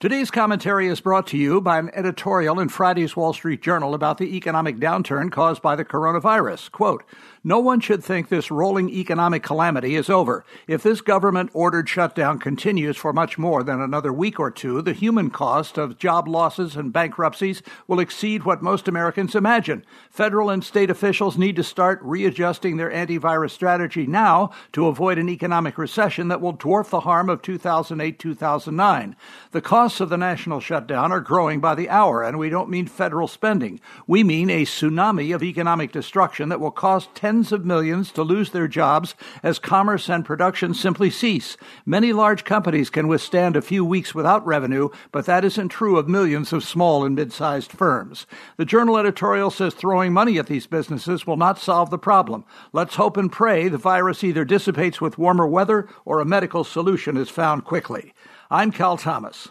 Today's commentary is brought to you by an editorial in Friday's Wall Street Journal about the economic downturn caused by the coronavirus. Quote, no one should think this rolling economic calamity is over. If this government ordered shutdown continues for much more than another week or two, the human cost of job losses and bankruptcies will exceed what most Americans imagine. Federal and state officials need to start readjusting their antivirus strategy now to avoid an economic recession that will dwarf the harm of 2008 2009. The costs of the national shutdown are growing by the hour, and we don't mean federal spending. We mean a tsunami of economic destruction that will cost tens of millions to lose their jobs as commerce and production simply cease. Many large companies can withstand a few weeks without revenue, but that isn't true of millions of small and mid sized firms. The journal editorial says throwing money at these businesses will not solve the problem. Let's hope and pray the virus either dissipates with warmer weather or a medical solution is found quickly. I'm Cal Thomas.